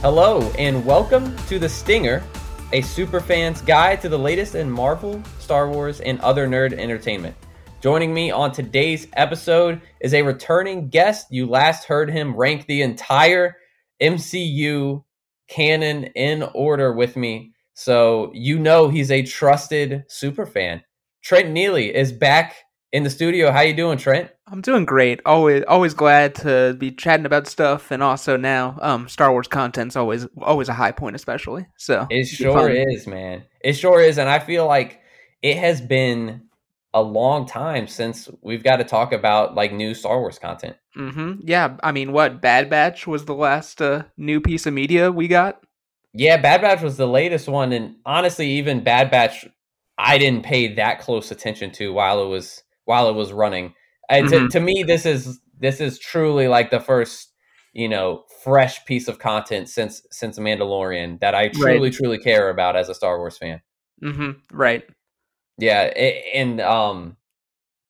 Hello, and welcome to The Stinger, a superfan's guide to the latest in Marvel, Star Wars, and other nerd entertainment. Joining me on today's episode is a returning guest. You last heard him rank the entire MCU canon in order with me, so you know he's a trusted superfan. Trent Neely is back in the studio. How you doing, Trent? I'm doing great. Always, always glad to be chatting about stuff, and also now, um, Star Wars content's always, always a high point, especially. So it sure is, man. It sure is, and I feel like it has been a long time since we've got to talk about like new Star Wars content. Mm-hmm. Yeah, I mean, what Bad Batch was the last uh, new piece of media we got. Yeah, Bad Batch was the latest one, and honestly, even Bad Batch, I didn't pay that close attention to while it was while it was running. And mm-hmm. to, to me, this is this is truly like the first you know fresh piece of content since since Mandalorian that I truly right. truly care about as a Star Wars fan. Mm-hmm. Right. Yeah, and um,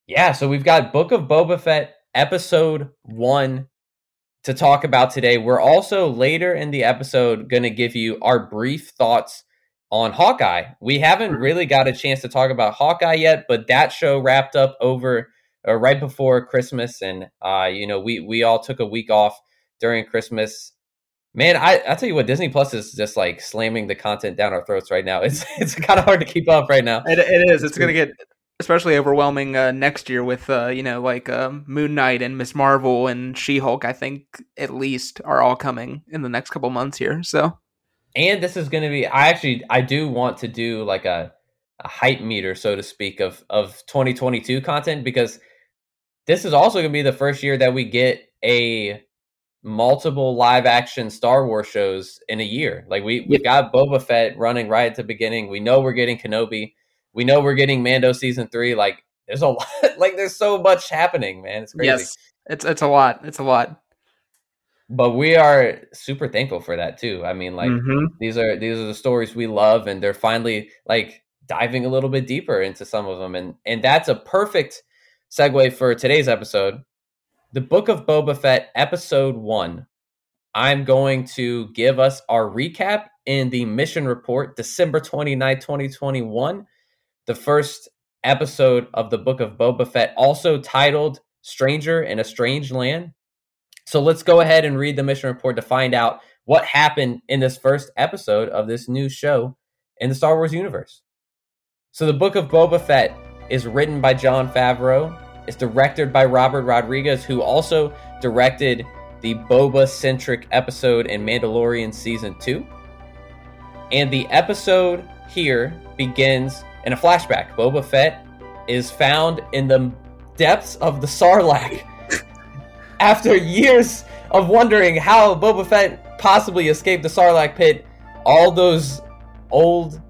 yeah. So we've got Book of Boba Fett episode one to talk about today. We're also later in the episode going to give you our brief thoughts on Hawkeye. We haven't mm-hmm. really got a chance to talk about Hawkeye yet, but that show wrapped up over uh, right before Christmas, and uh, you know we we all took a week off during Christmas Man, I I tell you what, Disney Plus is just like slamming the content down our throats right now. It's it's kind of hard to keep up right now. It, it is. It's going to get especially overwhelming uh, next year with uh, you know like um, Moon Knight and Miss Marvel and She Hulk. I think at least are all coming in the next couple months here. So, and this is going to be. I actually I do want to do like a a hype meter, so to speak, of of 2022 content because this is also going to be the first year that we get a multiple live action Star Wars shows in a year. Like we we got Boba Fett running right at the beginning. We know we're getting Kenobi. We know we're getting Mando season three. Like there's a lot. Like there's so much happening, man. It's crazy. Yes, it's it's a lot. It's a lot. But we are super thankful for that too. I mean, like mm-hmm. these are these are the stories we love, and they're finally like diving a little bit deeper into some of them, and and that's a perfect segue for today's episode the Book of Boba Fett, Episode 1. I'm going to give us our recap in the mission report, December 29, 2021. The first episode of the Book of Boba Fett, also titled Stranger in a Strange Land. So let's go ahead and read the mission report to find out what happened in this first episode of this new show in the Star Wars universe. So, the Book of Boba Fett is written by Jon Favreau it's directed by Robert Rodriguez, who also directed the Boba centric episode in Mandalorian Season 2. And the episode here begins in a flashback. Boba Fett is found in the depths of the Sarlacc after years of wondering how Boba Fett possibly escaped the Sarlacc pit. All those old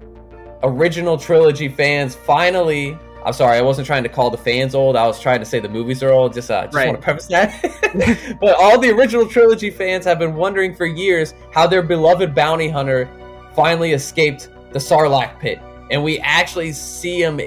original trilogy fans finally I'm sorry, I wasn't trying to call the fans old. I was trying to say the movies are old. Just, uh, just right. want to preface that. but all the original trilogy fans have been wondering for years how their beloved bounty hunter finally escaped the Sarlacc pit, and we actually see him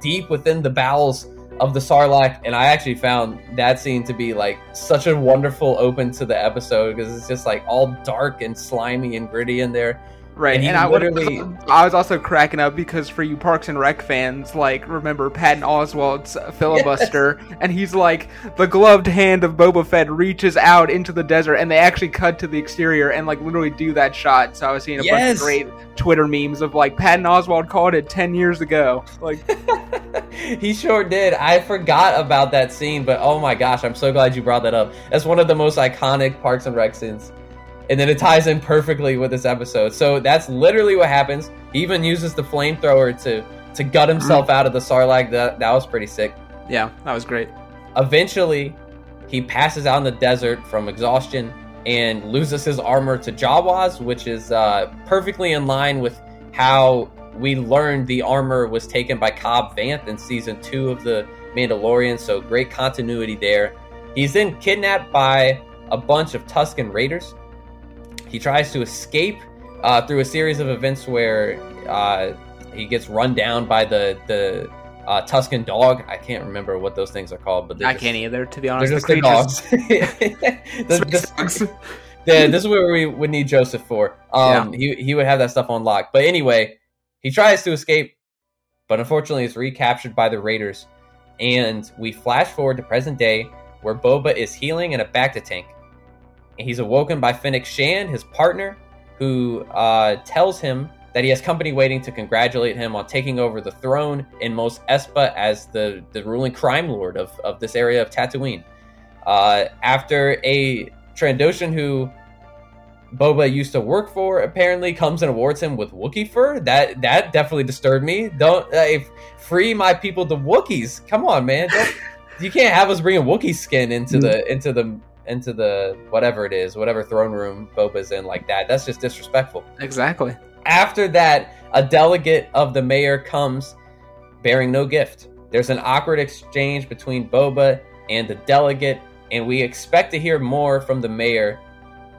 deep within the bowels of the Sarlacc. And I actually found that scene to be like such a wonderful open to the episode because it's just like all dark and slimy and gritty in there. Right, and, and I literally, I was also cracking up because for you Parks and Rec fans, like remember Patton Oswalt's filibuster, yes. and he's like the gloved hand of Boba Fett reaches out into the desert, and they actually cut to the exterior and like literally do that shot. So I was seeing a yes. bunch of great Twitter memes of like Patton Oswalt called it ten years ago. Like he sure did. I forgot about that scene, but oh my gosh, I'm so glad you brought that up. That's one of the most iconic Parks and Rec scenes and then it ties in perfectly with this episode. So that's literally what happens. He even uses the flamethrower to to gut himself mm. out of the Sarlacc. That that was pretty sick. Yeah, that was great. Eventually, he passes out in the desert from exhaustion and loses his armor to Jawas, which is uh, perfectly in line with how we learned the armor was taken by Cobb Vanth in season two of the Mandalorian. So great continuity there. He's then kidnapped by a bunch of Tusken Raiders he tries to escape uh, through a series of events where uh, he gets run down by the the uh, Tusken dog. I can't remember what those things are called, but I just, can't either. To be honest, they're just the, the dogs. the, yeah, this is where we would need Joseph for. Um, yeah. he he would have that stuff on lock. But anyway, he tries to escape, but unfortunately is recaptured by the Raiders. And we flash forward to present day, where Boba is healing in a bacta tank. He's awoken by Fennec Shand, his partner, who uh, tells him that he has company waiting to congratulate him on taking over the throne in Mos Espa as the, the ruling crime lord of, of this area of Tatooine. Uh, after a Trandoshan who Boba used to work for apparently comes and awards him with Wookiee fur. That that definitely disturbed me. Don't uh, free my people the Wookiees. Come on, man. You can't have us bringing Wookiee skin into the into the into the whatever it is, whatever throne room Boba's in like that. That's just disrespectful. Exactly. After that, a delegate of the mayor comes bearing no gift. There's an awkward exchange between Boba and the delegate, and we expect to hear more from the mayor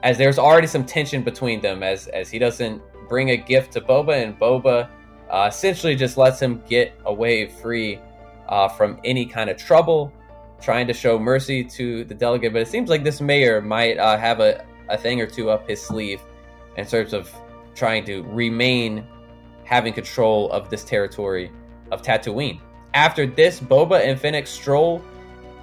as there's already some tension between them as as he doesn't bring a gift to Boba and Boba uh, essentially just lets him get away free uh, from any kind of trouble, trying to show mercy to the delegate. But it seems like this mayor might uh, have a, a thing or two up his sleeve in terms of trying to remain having control of this territory of Tatooine. After this, Boba and Fennec stroll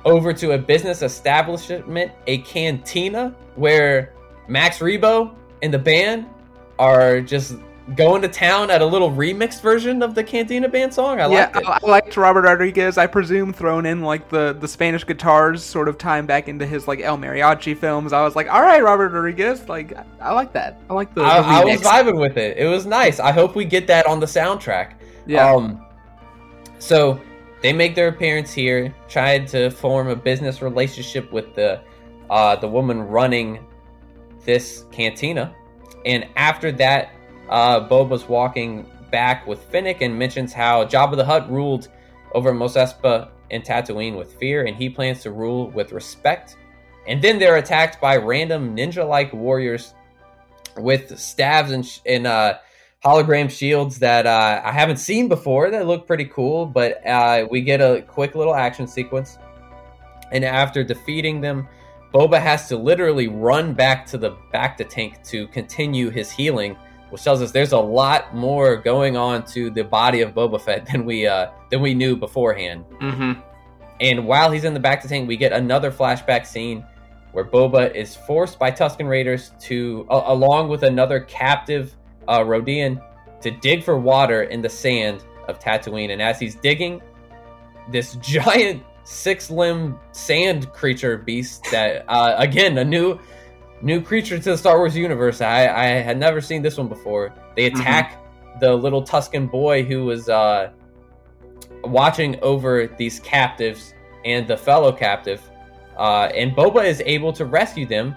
over to a business establishment, a cantina, where Max Rebo and the band are just going to town at a little remixed version of the Cantina Band song. I yeah, I, I liked Robert Rodriguez. I presume thrown in like the the Spanish guitars, sort of tying back into his like El Mariachi films. I was like, all right, Robert Rodriguez, like I like that. I like the. I, I was vibing with it. It was nice. I hope we get that on the soundtrack. Yeah. Um, so they make their appearance here, tried to form a business relationship with the uh, the woman running this cantina, and after that uh, Boba's walking back with Fennec and mentions how Jabba the Hutt ruled over Mos Espa and Tatooine with fear, and he plans to rule with respect. And then they're attacked by random ninja-like warriors with staves and, sh- and uh, hologram shields that uh, I haven't seen before. That look pretty cool, but uh, we get a quick little action sequence. And after defeating them, Boba has to literally run back to the bacta tank to continue his healing which tells us there's a lot more going on to the body of Boba Fett than we uh, than we knew beforehand. Mm-hmm. And while he's in the bacta tank, we get another flashback scene where Boba is forced by Tusken Raiders to, uh, along with another captive uh, Rodian, to dig for water in the sand of Tatooine. And as he's digging, this giant six-limbed sand creature beast that, uh, again, a new new creature to the Star Wars universe. I, I had never seen this one before. They mm-hmm. attack mm-hmm. the little Tusken boy who was uh, watching over these captives and the fellow captive. Uh, and Boba is able to rescue them,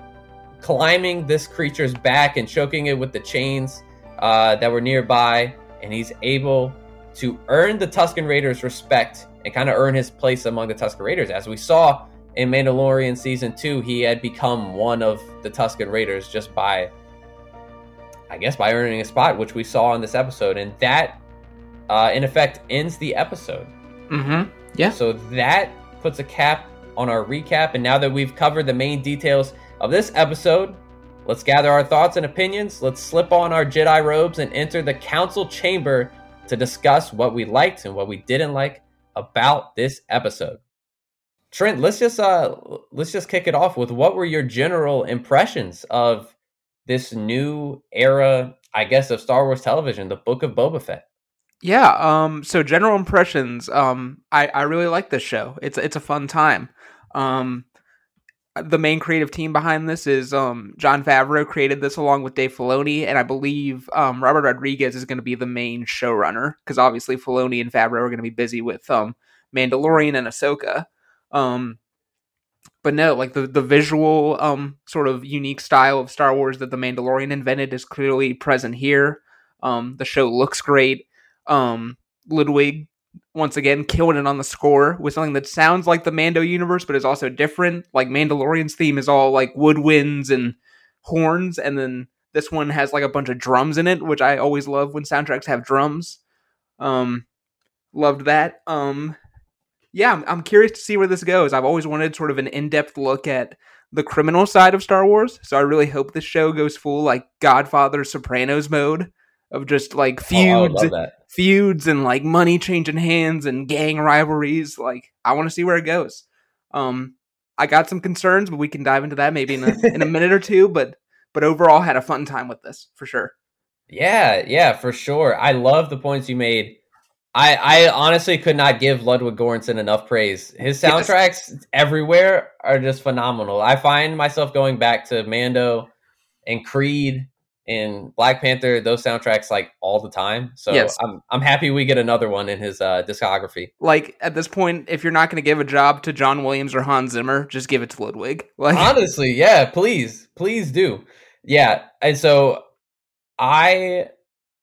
climbing this creature's back and choking it with the chains uh, that were nearby. And he's able to earn the Tusken Raiders' respect and kind of earn his place among the Tusken Raiders. As we saw in Mandalorian season two, he had become one of the Tusken Raiders just by, I guess, by earning a spot, which we saw in this episode, and that, uh, in effect, ends the episode. Mm-hmm. Yeah. So that puts a cap on our recap, and now that we've covered the main details of this episode, let's gather our thoughts and opinions. Let's slip on our Jedi robes and enter the council chamber to discuss what we liked and what we didn't like about this episode. Trent, let's just uh let's just kick it off with what were your general impressions of this new era, I guess, of Star Wars television, the Book of Boba Fett? Yeah, um, so general impressions, um, I, I really like this show. It's it's a fun time. Um, the main creative team behind this is um, Jon Favreau created this along with Dave Filoni, and I believe um, Robert Rodriguez is going to be the main showrunner because obviously Filoni and Favreau are going to be busy with um, Mandalorian and Ahsoka. Um, but no, like the the visual um sort of unique style of Star Wars that the Mandalorian invented is clearly present here. Um, the show looks great. Um, Ludwig once again killing it on the score with something that sounds like the Mando universe, but is also different. Like Mandalorian's theme is all like woodwinds and horns, and then this one has like a bunch of drums in it, which I always love when soundtracks have drums. Um, loved that. Um, yeah, I'm, I'm curious to see where this goes. I've always wanted sort of an in depth look at the criminal side of Star Wars, so I really hope this show goes full like Godfather Sopranos mode of just like feuds, oh, feuds and like money changing hands and gang rivalries. Like I want to see where it goes. Um, I got some concerns, but we can dive into that maybe in a, in a minute or two. But but overall, had a fun time with this for sure. Yeah, yeah, for sure. I love the points you made. I I honestly could not give Ludwig Göransson enough praise. His soundtracks yes. everywhere are just phenomenal. I find myself going back to Mando and Creed and Black Panther, those soundtracks like all the time. So yes. I'm I'm happy we get another one in his uh, discography. Like at this point, if you're not going to give a job to John Williams or Hans Zimmer, just give it to Ludwig. Like honestly, yeah, please, please do. Yeah, and so I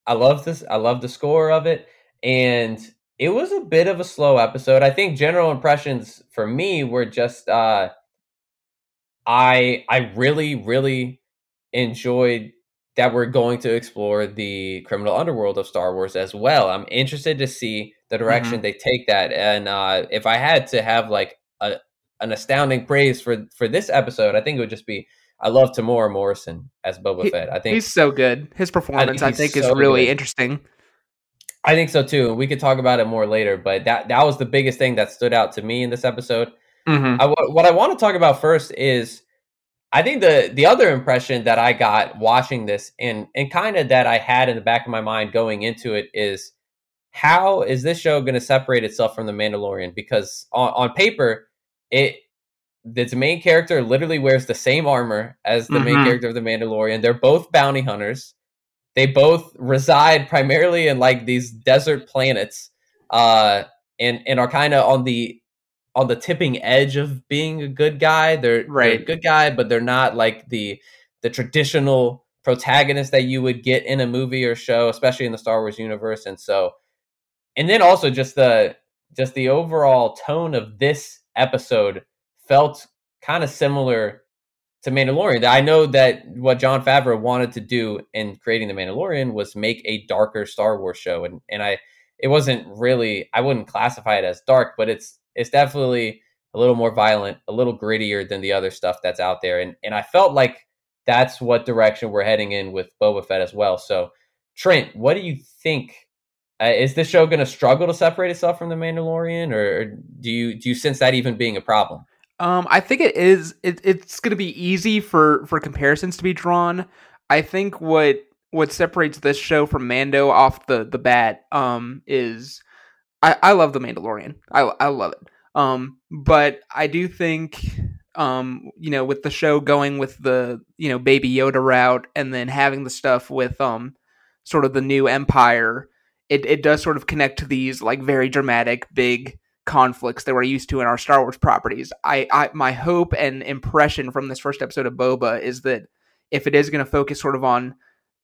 I love this. I love the score of it, and it was a bit of a slow episode. I think general impressions for me were just uh, I I really really enjoyed that we're going to explore the criminal underworld of Star Wars as well. I'm interested to see the direction mm-hmm. they take that, and uh, if I had to have like a an astounding praise for for this episode, I think it would just be I love Temuera Morrison as Boba he, Fett. I think he's so good. His performance, I think, I think so is really good. interesting. I think so too. We could talk about it more later, but that that was the biggest thing that stood out to me in this episode. Mm-hmm. I, what I want to talk about first is I think the the other impression that I got watching this and and kind of that I had in the back of my mind going into it is how is this show going to separate itself from the Mandalorian? Because on, on paper, it the main character literally wears the same armor as the mm-hmm. main character of the Mandalorian. They're both bounty hunters. They both reside primarily in like these desert planets, uh, and and are kind of on the on the tipping edge of being a good guy. They're, right. they're a good guy, but they're not like the the traditional protagonist that you would get in a movie or show, especially in the Star Wars universe. And so, and then also just the just the overall tone of this episode felt kind of similar to Mandalorian. I know that what Jon Favreau wanted to do in creating the Mandalorian was make a darker Star Wars show, and and I it wasn't really I wouldn't classify it as dark, but it's it's definitely a little more violent, a little grittier than the other stuff that's out there, and and I felt like that's what direction we're heading in with Boba Fett as well. So Trent, what do you think? Uh, is this show going to struggle to separate itself from the Mandalorian, or, or do you do you sense that even being a problem? Um, I think it is. It, it's going to be easy for for comparisons to be drawn. I think what what separates this show from Mando off the the bat um is I I love the Mandalorian. I I love it. Um, but I do think um you know with the show going with the you know Baby Yoda route and then having the stuff with um sort of the new Empire, it it does sort of connect to these like very dramatic big conflicts that we're used to in our Star Wars properties. I, I my hope and impression from this first episode of Boba is that if it is going to focus sort of on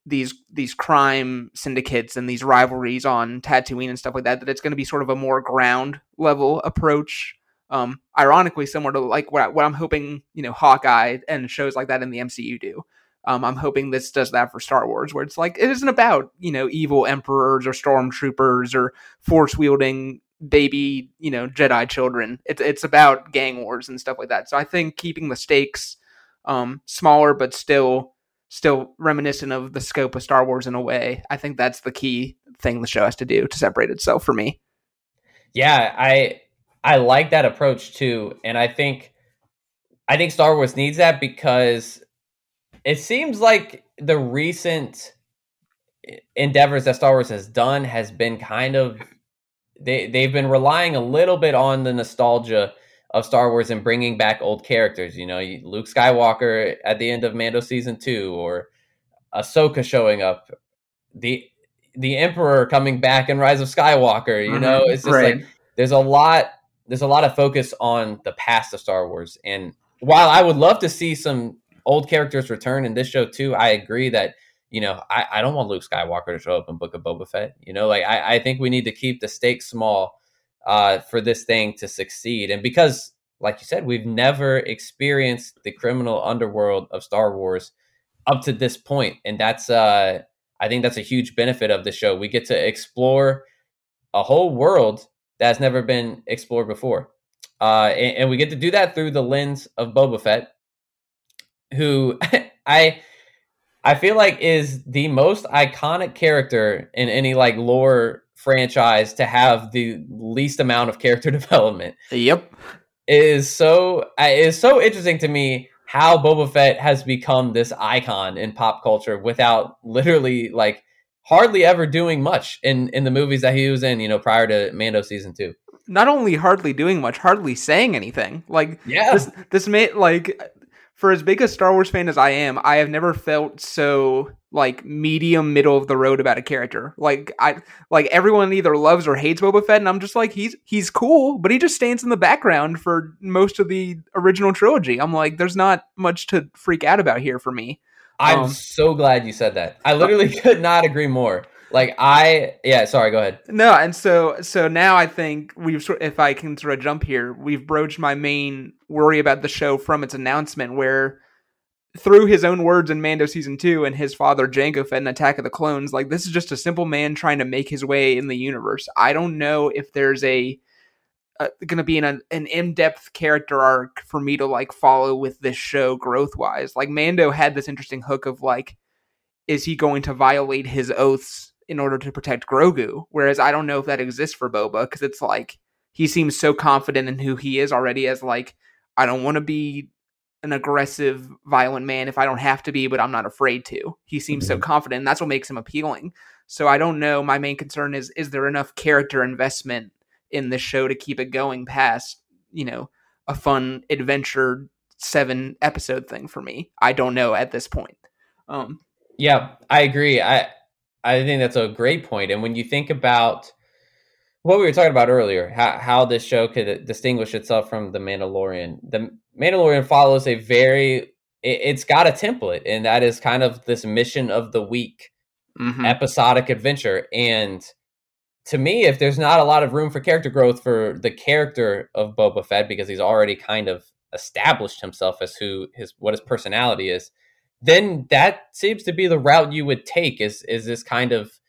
these these crime syndicates and these rivalries on Tatooine and stuff like that, that it's going to be sort of a more ground level approach. Um, ironically, similar to like what, I, what I'm hoping, you know, Hawkeye and shows like that in the MCU do. Um, I'm hoping this does that for Star Wars, where it's like it isn't about you know evil emperors or stormtroopers or force wielding baby, you know, Jedi children. It's it's about gang wars and stuff like that. So I think keeping the stakes um, smaller but still still reminiscent of the scope of Star Wars in a way. I think that's the key thing the show has to do to separate itself for me. Yeah, I I like that approach too, and I think I think Star Wars needs that because it seems like the recent endeavors that Star Wars has done has been kind of they they've been relying a little bit on the nostalgia of Star Wars and bringing back old characters. You know, Luke Skywalker at the end of Mando season two, or Ahsoka showing up, the the Emperor coming back in Rise of Skywalker. You mm-hmm. know, it's just right. like there's a lot there's a lot of focus on the past of Star Wars. And while I would love to see some old characters return in this show too, I agree that you know, I, I don't want Luke Skywalker to show up in Book of Boba Fett. You know, like I, I think we need to keep the stakes small uh, for this thing to succeed. And because, like you said, we've never experienced the criminal underworld of Star Wars up to this point, and that's uh, I think that's a huge benefit of the show. We get to explore a whole world that's never been explored before. Uh, and, and we get to do that through the lens of Boba Fett, who I I feel like is the most iconic character in any like lore franchise to have the least amount of character development. Yep. It is so it is so interesting to me how Boba Fett has become this icon in pop culture without literally like hardly ever doing much in in the movies that he was in, you know, prior to Mando season 2 not only hardly doing much, hardly saying anything. Like yeah, this this made like for as big a Star Wars fan as I am, I have never felt so like medium middle of the road about a character. Like I like everyone either loves or hates Boba Fett, and I'm just like he's he's cool, but he just stands in the background for most of the original trilogy. I'm like, there's not much to freak out about here for me. I'm um, so glad you said that. I literally could not agree more. Like I, yeah. Sorry, go ahead. No, and so so now I think we've, if I can sort of jump here, we've broached my main worry about the show from its announcement, where through his own words in Mando season two and his father Jango Fett in Attack of the Clones, like this is just a simple man trying to make his way in the universe. I don't know if there's a uh, going to be an an in-depth character arc for me to like follow with this show growth wise. Like Mando had this interesting hook of like, is he going to violate his oaths in order to protect Grogu. Whereas I don't know if that exists for Boba because it's like he seems so confident in who he is already as like I don't want to be an aggressive, violent man if I don't have to be, but I'm not afraid to. He seems so mm-hmm. confident, and that's what makes him appealing. So I don't know. My main concern is is there enough character investment in the show to keep it going past, you know, a fun adventure seven episode thing for me? I don't know at this point. Um yeah, I agree. I I think that's a great point. And when you think about what we were talking about earlier, how, how this show could distinguish itself from The Mandalorian, The Mandalorian follows a very, it, has got a template, and that is kind of this mission of the week mm-hmm. episodic adventure. And to me, if there's not a lot of room for character growth for the character of Boba Fett, because he's already kind of established himself as who his what his personality is, then that seems to be the route you would take is is this kind of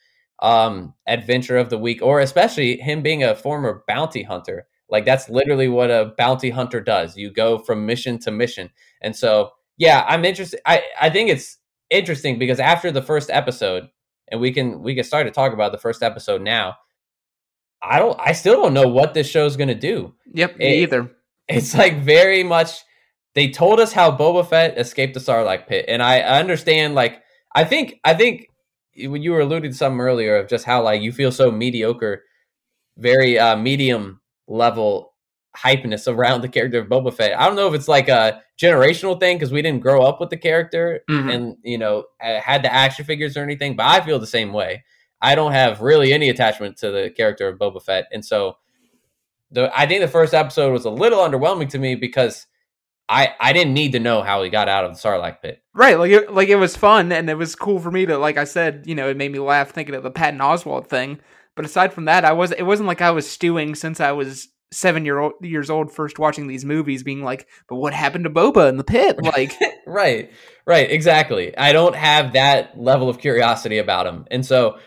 um adventure of the week or especially him being a former bounty hunter. Like that's literally what a bounty hunter does. You go from mission to mission. And so yeah i'm interested i i think it's interesting because after the first episode and we can we can start to talk about the first episode now i don't i still don't know what this show's gonna do. Yep me it, either. it's like very much they told us how Boba Fett escaped the Sarlacc pit, and I understand. Like, I think, I think when you were alluding to something earlier of just how like you feel so mediocre, very uh, medium level hypeness around the character of Boba Fett. I don't know if it's like a generational thing because we didn't grow up with the character mm-hmm. and you know had the action figures or anything, but I feel the same way. I don't have really any attachment to the character of Boba Fett, and so the I think the first episode was a little underwhelming to me because I I didn't need to know how he got out of the Sarlacc pit. Right, like it, like it was fun and it was cool for me to like I said, you know, it made me laugh thinking of the Patton Oswalt thing. But aside from that, I was it wasn't like I was stewing since I was seven year old years old first watching these movies, being like, but what happened to Boba in the pit? Like, right, right, exactly. I don't have that level of curiosity about him, and so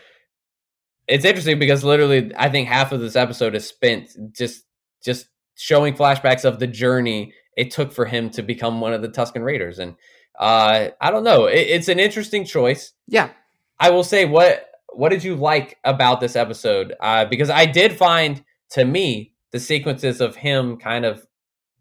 it's interesting because literally, I think half of this episode is spent just just showing flashbacks of the journey it took for him to become one of the Tusken Raiders. And uh, I don't know. It, it's an interesting choice. Yeah. I will say what what did you like about this episode? Uh, because I did find to me the sequences of him kind of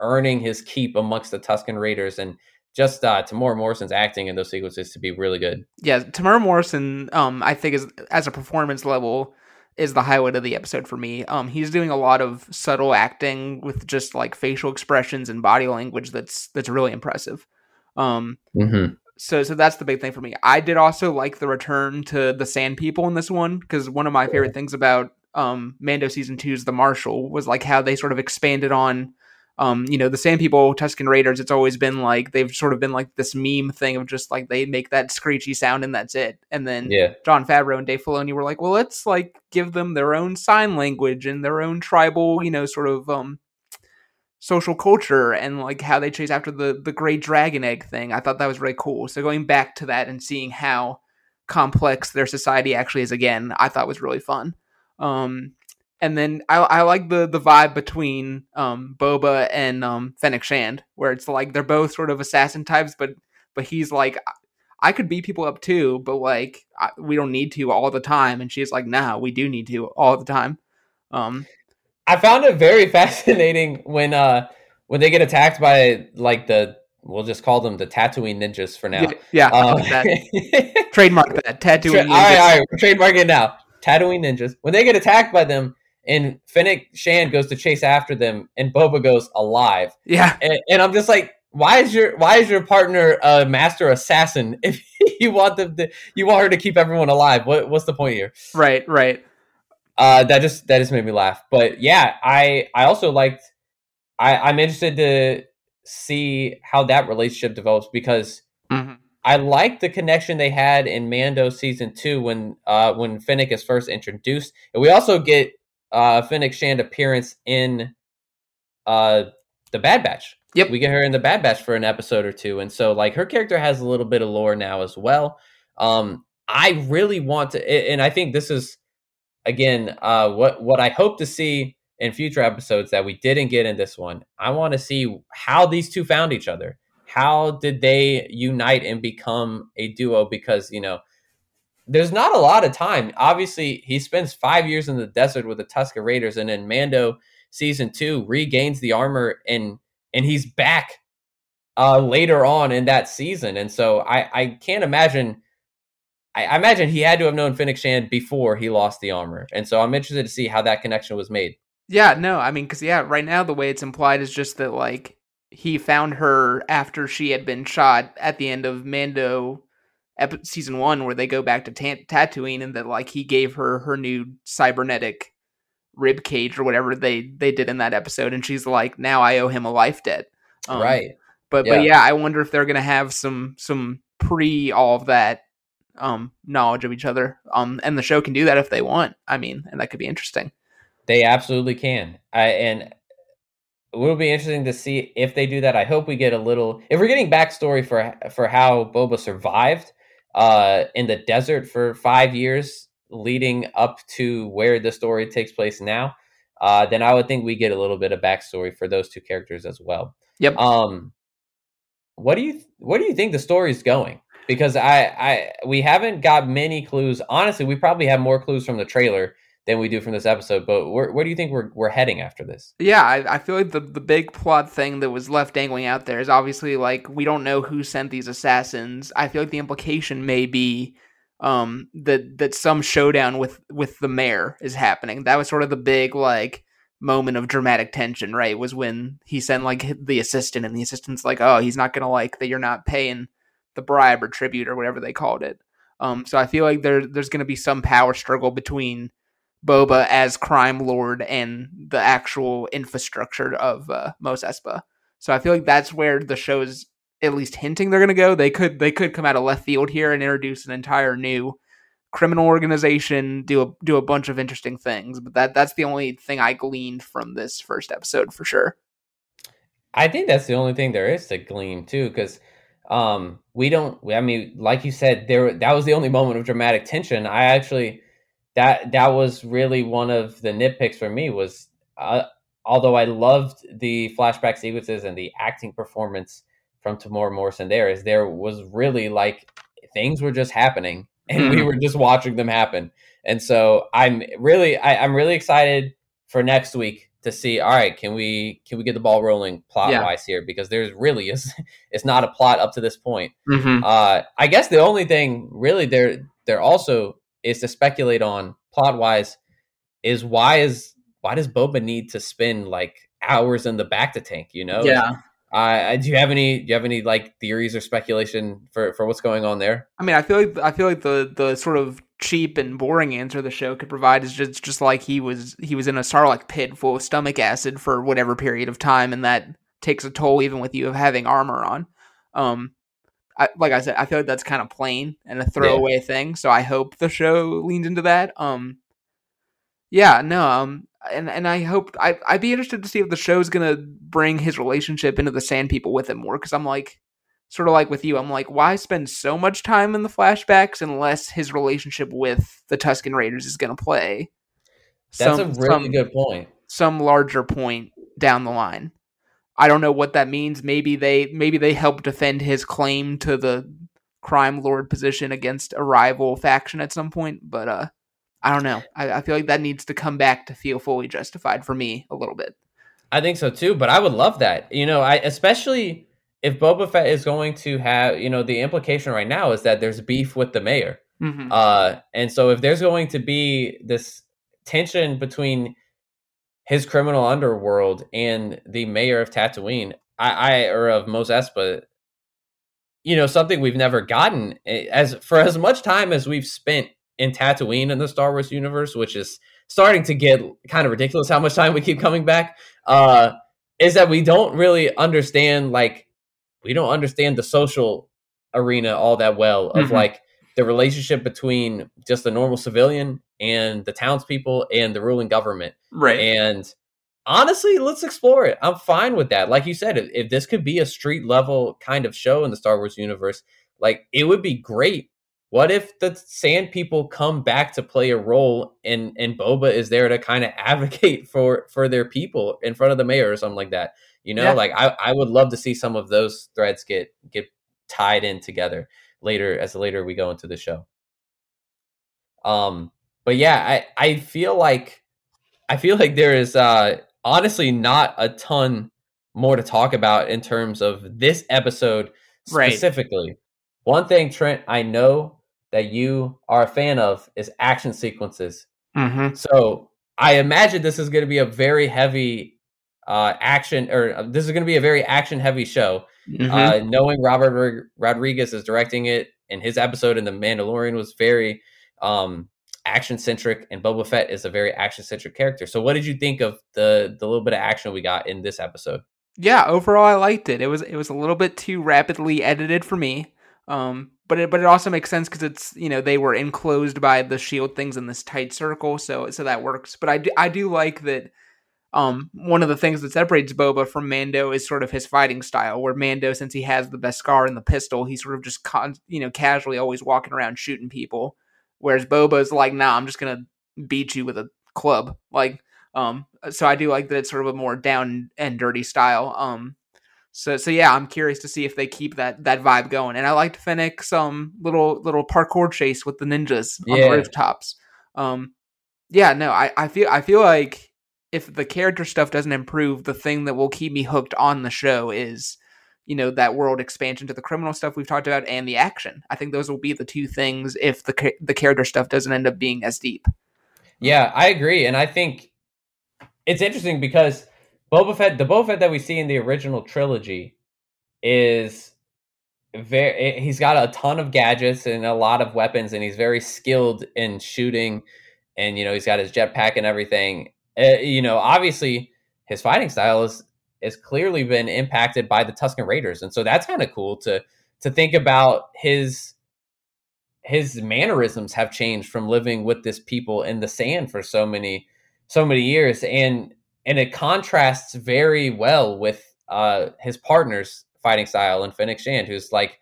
earning his keep amongst the Tusken Raiders and just uh Temuera Morrison's acting in those sequences to be really good. Yeah, Temuera Morrison, um, I think is as a performance level is the highlight of the episode for me. Um, he's doing a lot of subtle acting with just like facial expressions and body language that's that's really impressive. Um, mm-hmm. so so that's the big thing for me. I did also like the return to the Sand People in this one because one of my favorite things about um Mando season two's The Marshal was like how they sort of expanded on um, you know, the Sand People, Tusken Raiders, it's always been like they've sort of been like this meme thing of just like they make that screechy sound and that's it. And then yeah. Jon Favreau and Dave Filoni were like, well, let's like give them their own sign language and their own tribal, you know, sort of um social culture and like how they chase after the the great dragon egg thing. I thought that was really cool. So going back to that and seeing how complex their society actually is again, I thought was really fun. Um and then I, I like the the vibe between um Boba and um Fennec Shand, where it's like they're both sort of assassin types, but but he's like I could beat people up too, but like I, we don't need to all the time, and she's like, nah, we do need to all the time. Um, I found it very fascinating when uh when they get attacked by like the we'll just call them the Tatooine ninjas for now. Yeah, um, that. trademark that Tatooine. Tra- all right, all right, trademark it now. Tatooine ninjas. When they get attacked by them, and Fennec Shand goes to chase after them, and Boba goes alive. Yeah, and, and I'm just like, why is your why is your partner a master assassin if you want them to you want her to keep everyone alive? What what's the point here? Right, right. Uh, that just that just made me laugh. But yeah, I I also liked. I I'm interested to see how that relationship develops because mm-hmm. I like the connection they had in Mando season two when uh when Fennec is first introduced, and we also get uh Fennec Shand appearance in uh the Bad Batch. Yep, we get her in the Bad Batch for an episode or two, and so like her character has a little bit of lore now as well. Um, I really want to, and I think this is again uh what what I hope to see in future episodes that we didn't get in this one. I want to see how these two found each other. How did they unite and become a duo? Because, you know, there's not a lot of time. Obviously, he spends five years in the desert with the Tusken Raiders, and then Mando season two regains the armor and and he's back uh later on in that season. And so I, I can't imagine I, I imagine he had to have known Fennec Shand before he lost the armor. And so I'm interested to see how that connection was made. Yeah, no, I mean, because yeah, right now the way it's implied is just that like he found her after she had been shot at the end of Mando ep- season one, where they go back to ta- Tatooine, and that like he gave her her new cybernetic rib cage or whatever they they did in that episode, and she's like, now I owe him a life debt. Um, right. But yeah. but yeah, I wonder if they're gonna have some some pre all of that um knowledge of each other. Um, and the show can do that if they want. I mean, and that could be interesting. They absolutely can. I, and it will be interesting to see if they do that. I hope we get a little. If we're getting backstory for for how Boba survived uh, in the desert for five years, leading up to where the story takes place now, uh, then I would think we get a little bit of backstory for those two characters as well. Yep. Um, what do you what do you think the story is going? Because I I we haven't got many clues. Honestly, we probably have more clues from the trailer than we do from this episode. But where, where do you think we're, we're heading after this? Yeah, I, I feel like the, the big plot thing that was left dangling out there is obviously like we don't know who sent these assassins. I feel like the implication may be um, that that some showdown with with the mayor is happening. That was sort of the big like moment of dramatic tension, right? Was when he sent like the assistant, and the assistant's like, "Oh, he's not gonna like that. You're not paying the bribe or tribute or whatever they called it." Um, so I feel like there there's gonna be some power struggle between Boba as crime lord and the actual infrastructure of uh, Mos Espa. So I feel like that's where the show is at least hinting they're going to go. They could they could come out of left field here and introduce an entire new criminal organization, do a do a bunch of interesting things. But that that's the only thing I gleaned from this first episode for sure. I think that's the only thing there is to glean too, because um, we don't. I mean, like you said, there that was the only moment of dramatic tension. I actually that that was really one of the nitpicks for me was uh, although I loved the flashback sequences and the acting performance from Temuera Morrison there is there was really like things were just happening and we were just watching them happen. And so I'm really I, am really excited for next week to see all right, can we can we get the ball rolling plot yeah. wise here? Because there's really is it's not a plot up to this point. Mm-hmm. Uh I guess the only thing really there there also is to speculate on plot wise is why is why does Boba need to spend like hours in the bacta tank? You know? Yeah. Uh, do you have any? Do you have any like theories or speculation for for what's going on there? I mean, I feel like I feel like the the sort of cheap and boring answer the show could provide is just just like he was he was in a sarlacc pit full of stomach acid for whatever period of time, and that takes a toll even with you of having armor on. Um, I, like I said, I feel like that's kind of plain and a throwaway yeah. thing. So I hope the show leans into that. Um, yeah, no, um, and and I hope I I'd be interested to see if the show's gonna bring his relationship into the Sand People with him more because I'm like, sort of like with you, I'm like, why spend so much time in the flashbacks unless his relationship with the Tusken Raiders is gonna play? That's some, a really some, good point. Some larger point down the line. I don't know what that means. Maybe they maybe they help defend his claim to the crime lord position against a rival faction at some point, but uh I don't know. I, I feel like that needs to come back to feel fully justified for me a little bit. I think so too, but I would love that. You know, I especially if Boba Fett is going to have, you know, the implication right now is that there's beef with the mayor. Mm-hmm. Uh, and so if there's going to be this tension between his criminal underworld and the mayor of Tatooine, I, I or of Mos Espa, you know, something we've never gotten eh, as for as much time as we've spent in Tatooine in the Star Wars universe, which is starting to get kind of ridiculous how much time we keep coming back. Uh, is that we don't really understand like we don't understand the social arena all that well of mm-hmm. like the relationship between just the normal civilian and the townspeople and the ruling government. Right. And honestly, let's explore it. I'm fine with that. Like you said, if, if this could be a street level kind of show in the Star Wars universe, like it would be great. What if the sand people come back to play a role and and Boba is there to kind of advocate for for their people in front of the mayor or something like that? You know, yeah. like I, I would love to see some of those threads get get tied in together later as later we go into the show. Um, but yeah, I I feel like I feel like there is uh honestly not a ton more to talk about in terms of this episode specifically. Right. One thing, Trent, I know that you are a fan of is action sequences. Mm-hmm. So I imagine this is going to be a very heavy uh, action, or uh, this is going to be a very action heavy show. Mm-hmm. Uh, knowing Robert Rodriguez is directing it, and his episode in The Mandalorian was very um, action centric, and Boba Fett is a very action centric character. So, what did you think of the the little bit of action we got in this episode? Yeah, overall, I liked it. It was it was a little bit too rapidly edited for me. Um, but it, but it also makes sense because it's you know they were enclosed by the shield things in this tight circle, so so that works. But I do, I do like that um, one of the things that separates Boba from Mando is sort of his fighting style, where Mando, since he has the beskar and the pistol, he's sort of just con- you know casually always walking around shooting people, whereas Boba is like, nah, I'm just gonna beat you with a club, like. Um, so I do like that it's sort of a more down and dirty style. Um, so so yeah, I'm curious to see if they keep that that vibe going. And I liked Fennec's um little little parkour chase with the ninjas on the rooftops. Um, yeah, no, I I feel I feel like if the character stuff doesn't improve, the thing that will keep me hooked on the show is, you know, that world expansion to the criminal stuff we've talked about and the action. I think those will be the two things if the the character stuff doesn't end up being as deep. Yeah, I agree, and I think it's interesting because Boba Fett, the Boba Fett that we see in the original trilogy, is very. Eh, he's got a ton of gadgets and a lot of weapons, and he's very skilled in shooting. And you know, he's got his jetpack and everything uh, you know, obviously his fighting style is has clearly been impacted by the Tusken Raiders, and so that's kind of cool to to think about his his mannerisms have changed from living with this people in the sand for so many so many years, and and it contrasts very well with uh, his partner's fighting style and Fennec Shand, who's like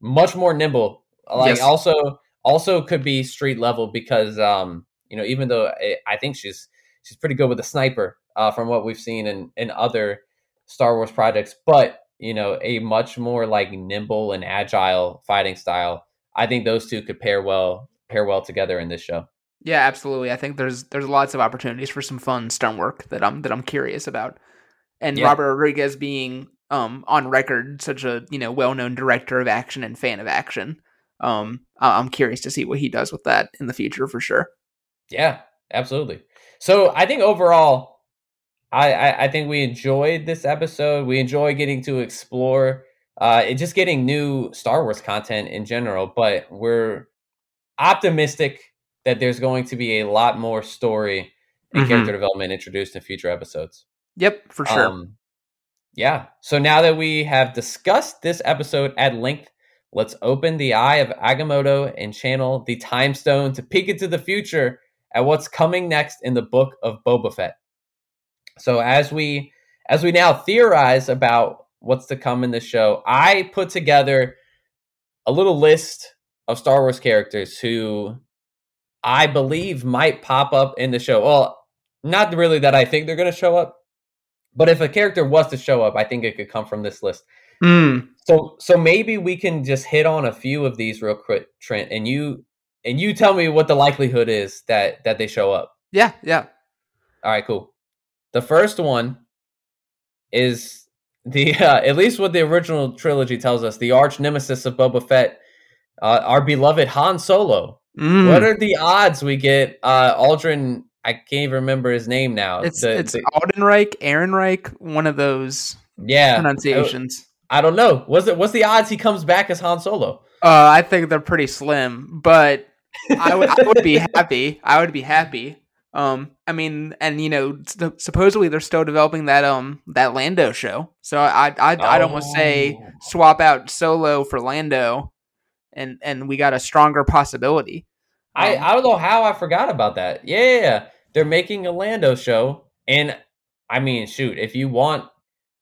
much more nimble. Like yes. also also could be street level because um you know even though I think she's she's pretty good with a sniper uh, from what we've seen in in other Star Wars projects, but you know, a much more like nimble and agile fighting style. I think those two could pair well pair well together in this show. Yeah, absolutely. I think there's there's lots of opportunities for some fun stunt work that I'm that I'm curious about. And yeah. Robert Rodriguez being um on record such a, you know, well-known director of action and fan of action. Um I'm curious to see what he does with that in the future for sure. Yeah, absolutely. So I think overall, I, I, I think we enjoyed this episode. We enjoy getting to explore, uh, it just getting new Star Wars content in general. But we're optimistic that there's going to be a lot more story and mm-hmm. character development introduced in future episodes. Yep, for sure. Um, yeah. So now that we have discussed this episode at length, let's open the eye of Agamotto and channel the time stone to peek into the future at what's coming next in the book of Boba Fett. So as we as we now theorize about what's to come in the show, I put together a little list of Star Wars characters who I believe might pop up in the show. Well, not really that I think they're going to show up, but if a character was to show up, I think it could come from this list. Mm. So so maybe we can just hit on a few of these real quick, Trent, and you and you tell me what the likelihood is that that they show up. Yeah, yeah. All right, cool. The first one is the uh, at least what the original trilogy tells us, the arch nemesis of Boba Fett, uh, our beloved Han Solo. Mm. What are the odds we get uh, Aldrin? I can't even remember his name now. It's the, it's the, Aldenreich, Ehrenreich, one of those yeah pronunciations. I, I don't know. What's it? What's the odds he comes back as Han Solo? Uh, I think they're pretty slim, but I would I would be happy. I would be happy. Um, I mean, and you know, supposedly they're still developing that um that Lando show. So I I I'd, I'd almost say Oh. swap out Solo for Lando, and and we got a stronger possibility. I Um, I don't know how I forgot about that. Yeah, they're making a Lando show, and I mean, shoot, if you want,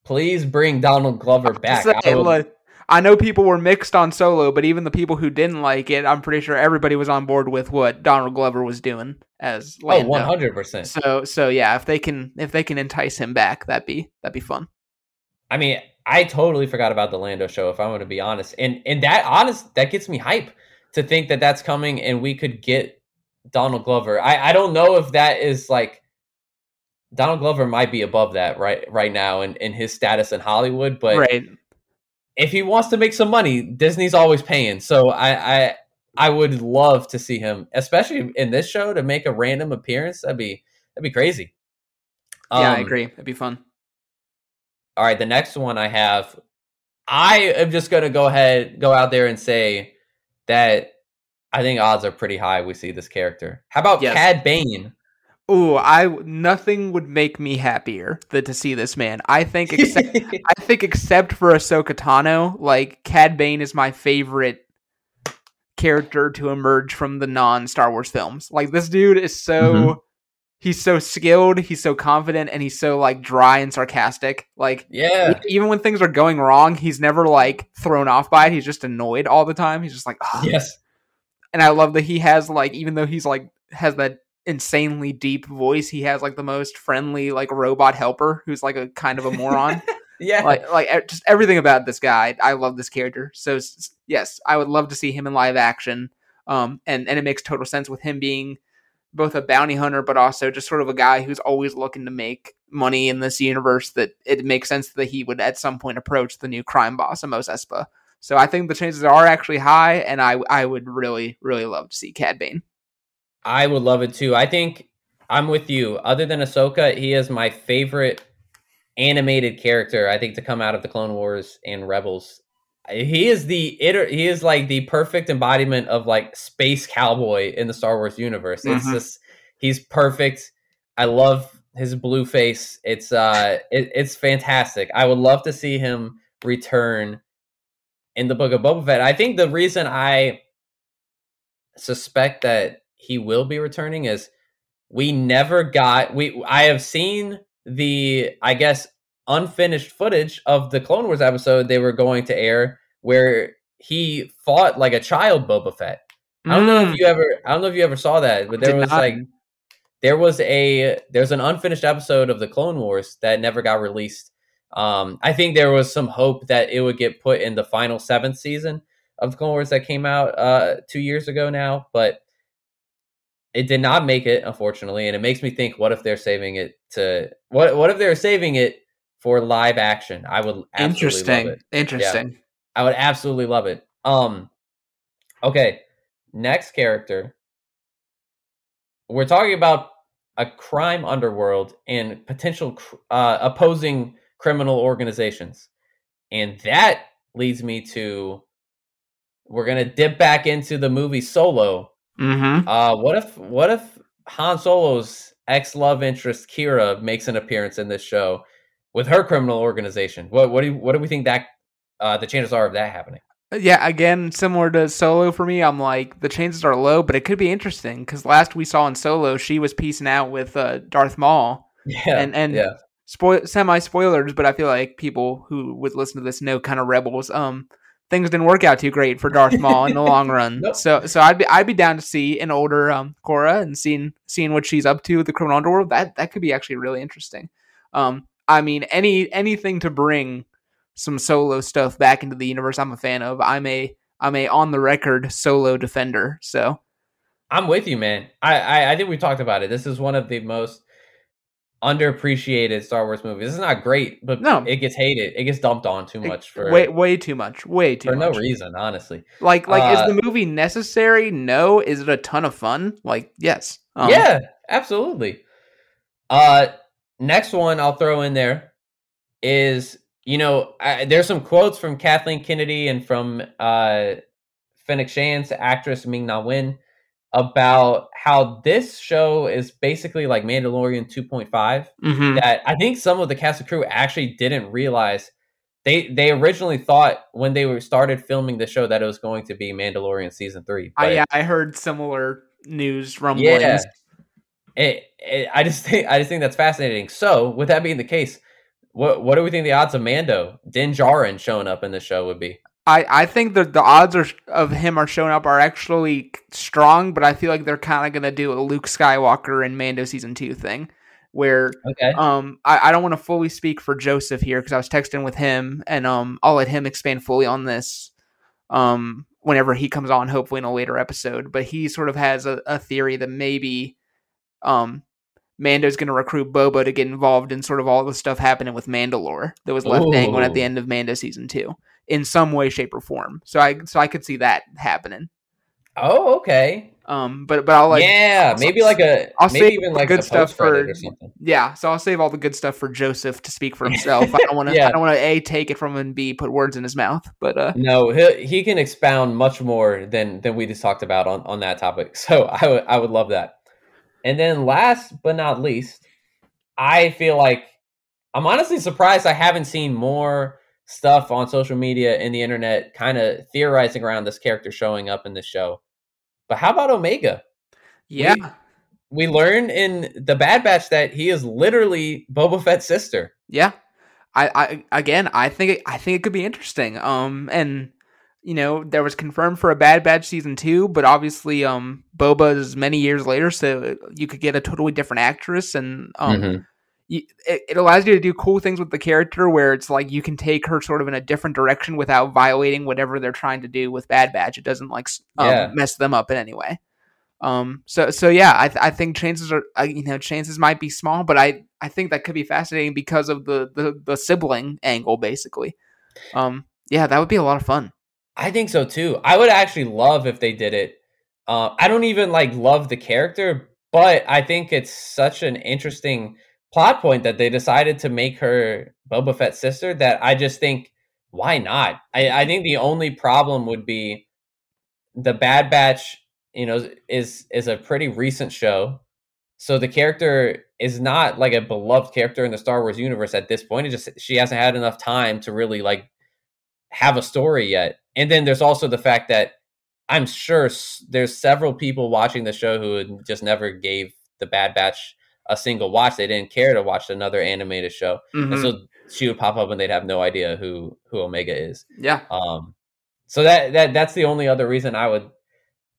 please bring Donald Glover back. Say, I would- look, I know people were mixed on Solo, but even the people who didn't like it, I'm pretty sure everybody was on board with what Donald Glover was doing as oh, one hundred percent. So so yeah, if they can if they can entice him back, that'd be that'd be fun. I mean, I totally forgot about the Lando show. If I'm going to be honest, and and that honest that gets me hype to think that that's coming, and we could get Donald Glover. I I don't know if that is like Donald Glover might be above that right right now in in his status in Hollywood, but right. If he wants to make some money, Disney's always paying. So I I I would love to see him, especially in this show, to make a random appearance. That'd be that'd be crazy. Yeah, I Um, agree. It'd be fun. All right, the next one I have, I am just gonna go ahead, go out there and say that I think odds are pretty high we see this character. How about Yes. Cad Bane? Ooh, I nothing would make me happier than to see this man. I think except I think except for Ahsoka Tano, like Cad Bane is my favorite character to emerge from the non Star Wars films. Like this dude is so Mhm. he's so skilled, he's so confident, and he's so like dry and sarcastic. Like yeah, even when things are going wrong, he's never like thrown off by it. He's just annoyed all the time. He's just like, "Ugh." yes, and I love that he has like even though he's like has that insanely deep voice, he has like the most friendly like robot helper who's like a kind of a moron. yeah. like like just everything about this guy. I love this character. So yes, I would love to see him in live action. Um, and and it makes total sense with him being both a bounty hunter, but also just sort of a guy who's always looking to make money in this universe. That it makes sense that he would at some point approach the new crime boss, Amos Espa. So I think the chances are actually high, and I I would really really love to see Cad Bane. I would love it too. I think I'm with you. Other than Ahsoka, he is my favorite animated character. I think to come out of the Clone Wars and Rebels. He is the iter- he is like the perfect embodiment of like space cowboy in the Star Wars universe. It's Mhm. just he's perfect. I love his blue face. It's uh it, it's fantastic. I would love to see him return in the book of Boba Fett. I think the reason I suspect that he will be returning is we never got we I have seen the I guess unfinished footage of the Clone Wars episode they were going to air where he fought like a child Boba Fett. I don't know if you ever I don't know if you ever saw that, but there was not. like there was a there's an unfinished episode of the Clone Wars that never got released. Um, I think there was some hope that it would get put in the final seventh season of the Clone Wars that came out uh, two years ago now, but it did not make it, unfortunately. And it makes me think: what if they're saving it to what? What if they're saving it for live action? I would absolutely love Interesting. it. Interesting. I would absolutely love it. Um, okay, next character. We're talking about a crime underworld and potential cr- uh, opposing criminal organizations, and that leads me to we're gonna dip back into the movie Solo. Mm-hmm. Uh, what if what if Han Solo's ex love interest Qi'ra makes an appearance in this show with her criminal organization? What what do you, what do we think that uh, the chances are of that happening? Yeah, again, similar to Solo for me, I'm like the chances are low, but it could be interesting because last we saw in Solo, she was piecing out with uh, Darth Maul. Yeah, And- and- yeah, Spoil semi spoilers, but I feel like people who would listen to this know kind of rebels. Um, things didn't work out too great for Darth Maul in the long run. Nope. So so I'd be I'd be down to see an older um Qi'ra and seeing seeing what she's up to with the criminal underworld. That that could be actually really interesting. Um I mean any anything to bring some solo stuff back into the universe I'm a fan of. I'm a I'm a on the record solo defender. So I'm with you, man. I, I, I think we talked about it. This is one of the most underappreciated Star Wars movies. This is not great, but no. it gets hated. It gets dumped on too much for way way too much. Way too for much. no reason, honestly. Like like uh, is the movie necessary? No. Is it a ton of fun? Like yes. Um, yeah, absolutely. Uh, next one I'll throw in there is you know I, there's some quotes from Kathleen Kennedy and from uh Fennec Shand's actress Ming Na Wen about how this show is basically like Mandalorian 2.5 mm-hmm. that I think some of the cast and crew actually didn't realize. They they originally thought when they were started filming the show that it was going to be Mandalorian season 3 but, I, yeah I heard similar news rumblings. Yeah, it, it, I just think I just think that's fascinating. So with that being the case what what do we think the odds of Mando Din Djarin showing up in the show would be I, I think that the odds are, of him are showing up are actually strong, but I feel like they're kind of going to do a Luke Skywalker and Mando season two thing, where okay. um I, I don't want to fully speak for Joseph here because I was texting with him, and um I'll let him expand fully on this um whenever he comes on, hopefully in a later episode. But he sort of has a, a theory that maybe um Mando's going to recruit Boba to get involved in sort of all the stuff happening with Mandalore that was left Ooh. dangling at the end of Mando season two in some way, shape, or form. So I so I could see that happening. Oh, okay. Um, but but I'll like yeah, I'll, maybe like a I'll maybe even like good stuff for yeah. So I'll save all the good stuff for Joseph to speak for himself. I don't want to yeah. I don't want to a take it from him and b put words in his mouth. But uh, no, he he can expound much more than than we just talked about on on that topic. So I would I would love that. And then last but not least, I feel like I'm honestly surprised I haven't seen more stuff on social media and the internet kind of theorizing around this character showing up in the show. But how about Omega? Yeah. We, we learn in the Bad Batch that he is literally Boba Fett's sister. Yeah. I, I again I think it, I think it could be interesting. Um and you know, there was confirmed for a Bad Batch season two, but obviously, um, Boba is many years later, so you could get a totally different actress, and um, mm-hmm it, it allows you to do cool things with the character where it's like you can take her sort of in a different direction without violating whatever they're trying to do with Bad Batch. It doesn't like um, yeah. mess them up in any way. Um, so so yeah, I th- I think chances are uh, you know chances might be small, but I I think that could be fascinating because of the the, the sibling angle basically. Um, yeah, that would be a lot of fun. I think so too. I would actually love if they did it. Uh, I don't even like love the character, but I think it's such an interesting plot point that they decided to make her Boba Fett's sister that I just think why not? I, I think the only problem would be the Bad Batch, you know, is is a pretty recent show. So the character is not like a beloved character in the Star Wars universe at this point. It just she hasn't had enough time to really like have a story yet. And then there's also the fact that I'm sure there's several people watching the show who just never gave the Bad Batch a single watch. They didn't care to watch another animated show, mm-hmm. and so she would pop up and they'd have no idea who who Omega is. Yeah. Um. So that that that's the only other reason I would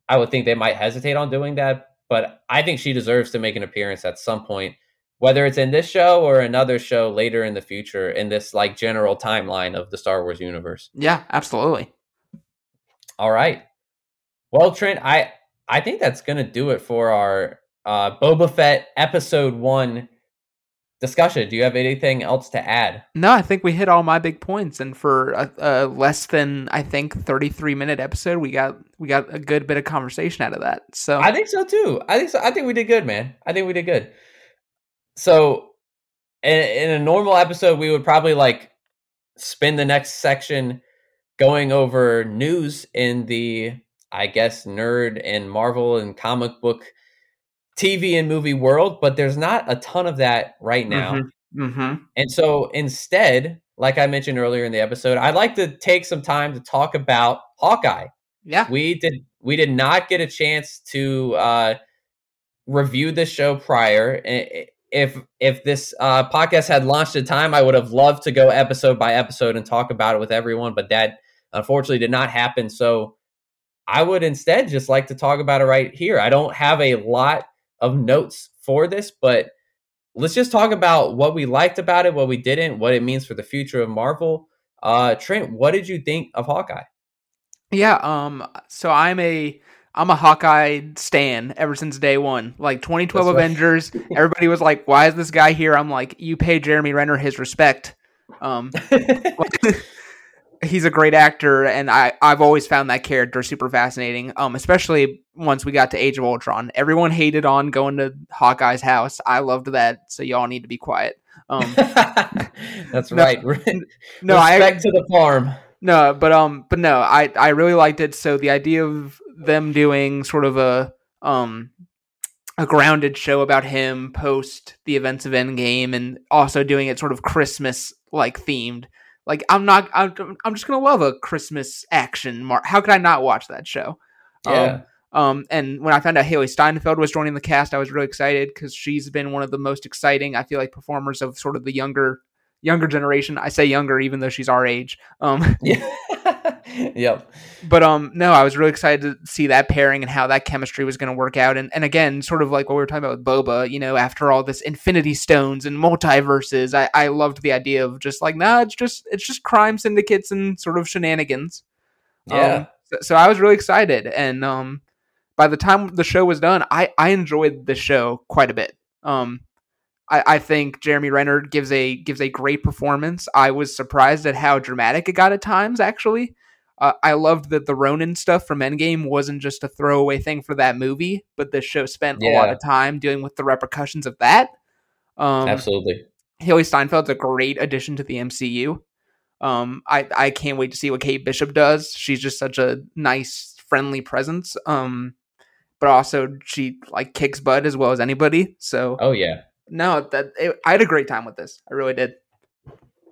I would think they might hesitate on doing that. But I think she deserves to make an appearance at some point, whether it's in this show or another show later in the future in this like general timeline of the Star Wars universe. Yeah, absolutely. All right. Well, Trent, I I think that's gonna do it for our uh, Boba Fett episode one discussion. Do you have anything else to add? No, I think we hit all my big points, and for a, a, less than I think thirty three minute episode, we got we got a good bit of conversation out of that. So I think so too. I think so. I think we did good, man. I think we did good. So in, in a normal episode, we would probably like spend the next section going over news in the I guess nerd and Marvel and comic book TV and movie world, but there's not a ton of that right now. Mm-hmm. Mm-hmm. And so instead, like I mentioned earlier in the episode, I'd like to take some time to talk about Hawkeye. Yeah, we did. We did not get a chance to uh, review this show prior. If if this uh, podcast had launched in time, I would have loved to go episode by episode and talk about it with everyone. But that unfortunately did not happen. So I would instead just like to talk about it right here. I don't have a lot of notes for this, but let's just talk about what we liked about it, what we didn't, what it means for the future of Marvel. Uh, Trent, what did you think of Hawkeye? Yeah, um, so I'm a I'm a Hawkeye stan ever since day one. Like 2012 That's Avengers, right. everybody was like, "Why is this guy here?" I'm like, "You pay Jeremy Renner his respect." Um, he's a great actor, and I I've always found that character super fascinating. Um, especially once we got to Age of Ultron, everyone hated on going to Hawkeye's house. I loved that, so y'all need to be quiet. Um, That's no, right. no, respect I, to the farm. No, but um, but no, I I really liked it. So the idea of them doing sort of a um a grounded show about him post the events of Endgame, and also doing it sort of Christmas like themed. Like I'm not, I'm, I'm just gonna love a Christmas action. Mar- How could I not watch that show? Yeah. Um, um, and when I found out Hailee Steinfeld was joining the cast, I was really excited because she's been one of the most exciting, I feel like, performers of sort of the younger younger generation. I say younger, even though she's our age. Um, yeah. yep. But um, no, I was really excited to see that pairing and how that chemistry was going to work out. And and again, sort of like what we were talking about with Boba, you know, after all this Infinity Stones and multiverses, I I loved the idea of just like, nah, it's just it's just crime syndicates and sort of shenanigans. Yeah. Um, so, so I was really excited, and um, by the time the show was done, I I enjoyed the show quite a bit. Um, I, I think Jeremy Renner gives a gives a great performance. I was surprised at how dramatic it got at times. Actually, uh, I loved that the Ronin stuff from Endgame wasn't just a throwaway thing for that movie, but the show spent yeah. a lot of time dealing with the repercussions of that. Um, Absolutely, Hailee Steinfeld's a great addition to the MCU. Um, I I can't wait to see what Kate Bishop does. She's just such a nice, friendly presence. Um, but also she like kicks butt as well as anybody. So oh yeah, no, that it, I had a great time with this. I really did.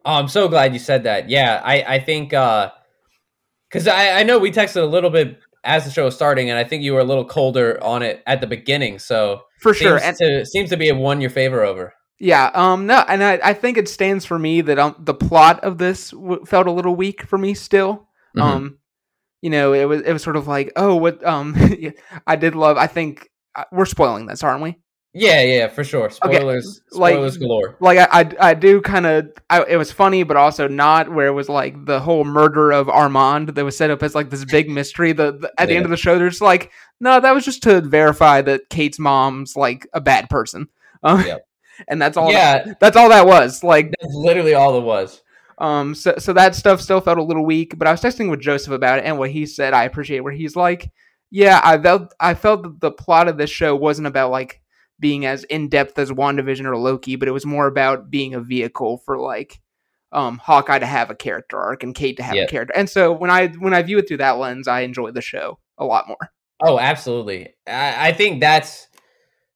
Oh, I'm so glad you said that. Yeah, I I think because uh, I I know we texted a little bit as the show was starting, and I think you were a little colder on it at the beginning. So for sure, and to, seems to be a one your favor over. Yeah, um, no, and I, I think it stands for me that um, the plot of this w- felt a little weak for me still. Mm-hmm. Um, you know, it was it was sort of like, oh, what um, I did love. I think uh, we're spoiling this, aren't we? Yeah, yeah, for sure. Spoilers, okay. spoilers like, galore. Like I, I, I do kind of. It was funny, but also not. Where it was like the whole murder of Armand that was set up as like this big mystery. The, the at the end of the show, they're just like, no, that was just to verify that Kate's mom's like a bad person. Um, yep. and that's all. Yeah, that, that's all that was. Like that's literally all it was. Um, so so that stuff still felt a little weak, but I was texting with Joseph about it, and what he said I appreciate. Where he's like, yeah, I felt I felt that the plot of this show wasn't about like being as in depth as WandaVision or Loki, but it was more about being a vehicle for like um Hawkeye to have a character arc and Kate to have yep. a character. And so when I when I view it through that lens, I enjoy the show a lot more. Oh, absolutely. I, I think that's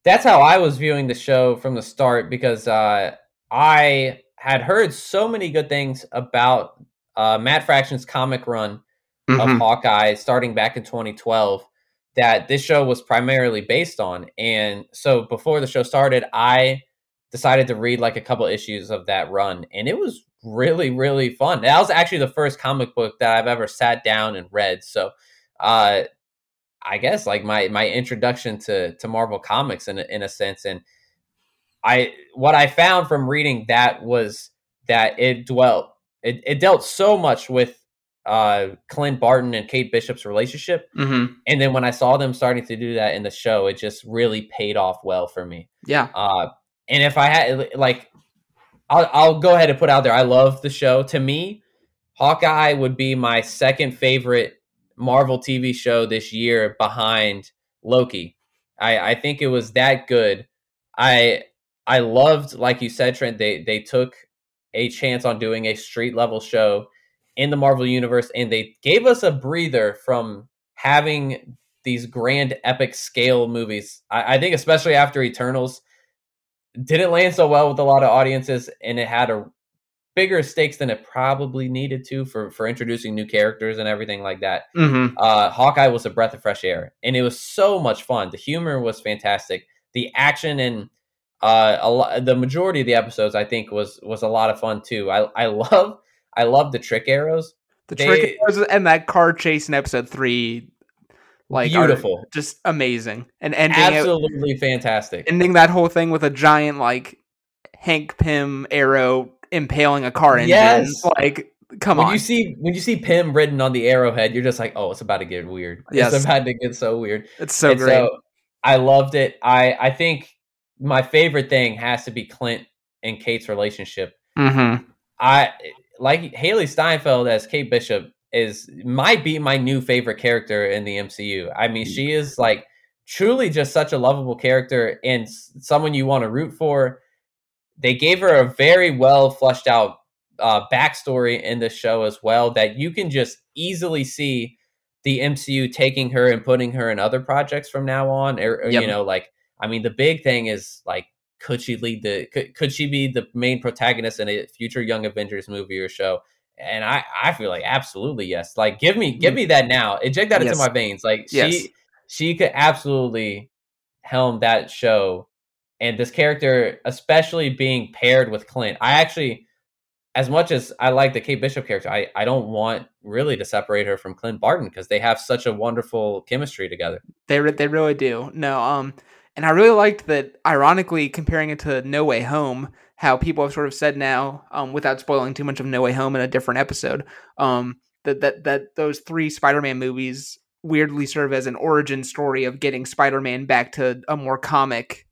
that's how I was viewing the show from the start because uh, I had heard so many good things about uh, Matt Fraction's comic run mm-hmm. of Hawkeye starting back in 2012 that this show was primarily based on. And so before the show started, I decided to read like a couple issues of that run, and it was really really fun. That was actually the first comic book that I've ever sat down and read. So, uh, I guess like my my introduction to to Marvel comics in in a sense, and I what I found from reading that was that it dwelt it, it dealt so much with uh Clint Barton and Kate Bishop's relationship. Mm-hmm. And then when I saw them starting to do that in the show, it just really paid off well for me. Yeah. Uh and if I had like I'll I'll go ahead and put out there I love the show. To me, Hawkeye would be my second favorite Marvel TV show this year behind Loki. I I think it was that good. I I loved like you said Trent they they took a chance on doing a street level show in the Marvel universe, and they gave us a breather from having these grand epic scale movies. I, I think especially after Eternals didn't land so well with a lot of audiences, and it had a bigger stakes than it probably needed to for for introducing new characters and everything like that. Mm-hmm. Uh, Hawkeye was a breath of fresh air, and it was so much fun. The humor was fantastic. The action and uh, a lot, the majority of the episodes, I think, was was a lot of fun too. I I love I love the trick arrows. The they, trick arrows and that car chase in episode three, like beautiful, just amazing, and ending absolutely it, fantastic. Ending that whole thing with a giant like Hank Pym arrow impaling a car engine. Yes, like come when on. you see when you see Pym written on the arrowhead, you're just like, oh, it's about to get weird. Yes. It's about to get so weird. It's so and great. So I loved it. I I think my favorite thing has to be Clint and Kate's relationship. Mm-hmm. I like Hailee Steinfeld as Kate Bishop is might be my new favorite character in the MCU. I mean, she is like truly just such a lovable character and someone you want to root for. They gave her a very well flushed out uh, backstory in the show as well that you can just easily see the MCU taking her and putting her in other projects from now on. Or, or yep. you know, like I mean, the big thing is like, could she lead the? Could, could she be the main protagonist in a future Young Avengers movie or show? And I, I feel like absolutely yes. Like, give me, give mm. me that now. Inject that yes. into my veins. Like, yes. she, she could absolutely helm that show. And this character, especially being paired with Clint, I actually as much as I like the Kate Bishop character, I, I don't want really to separate her from Clint Barton because they have such a wonderful chemistry together. They re- they really do. No, um, and I really liked that. Ironically, comparing it to No Way Home, how people have sort of said now, um, without spoiling too much of No Way Home in a different episode, um, that that that those three Spider-Man movies weirdly serve as an origin story of getting Spider-Man back to a more comic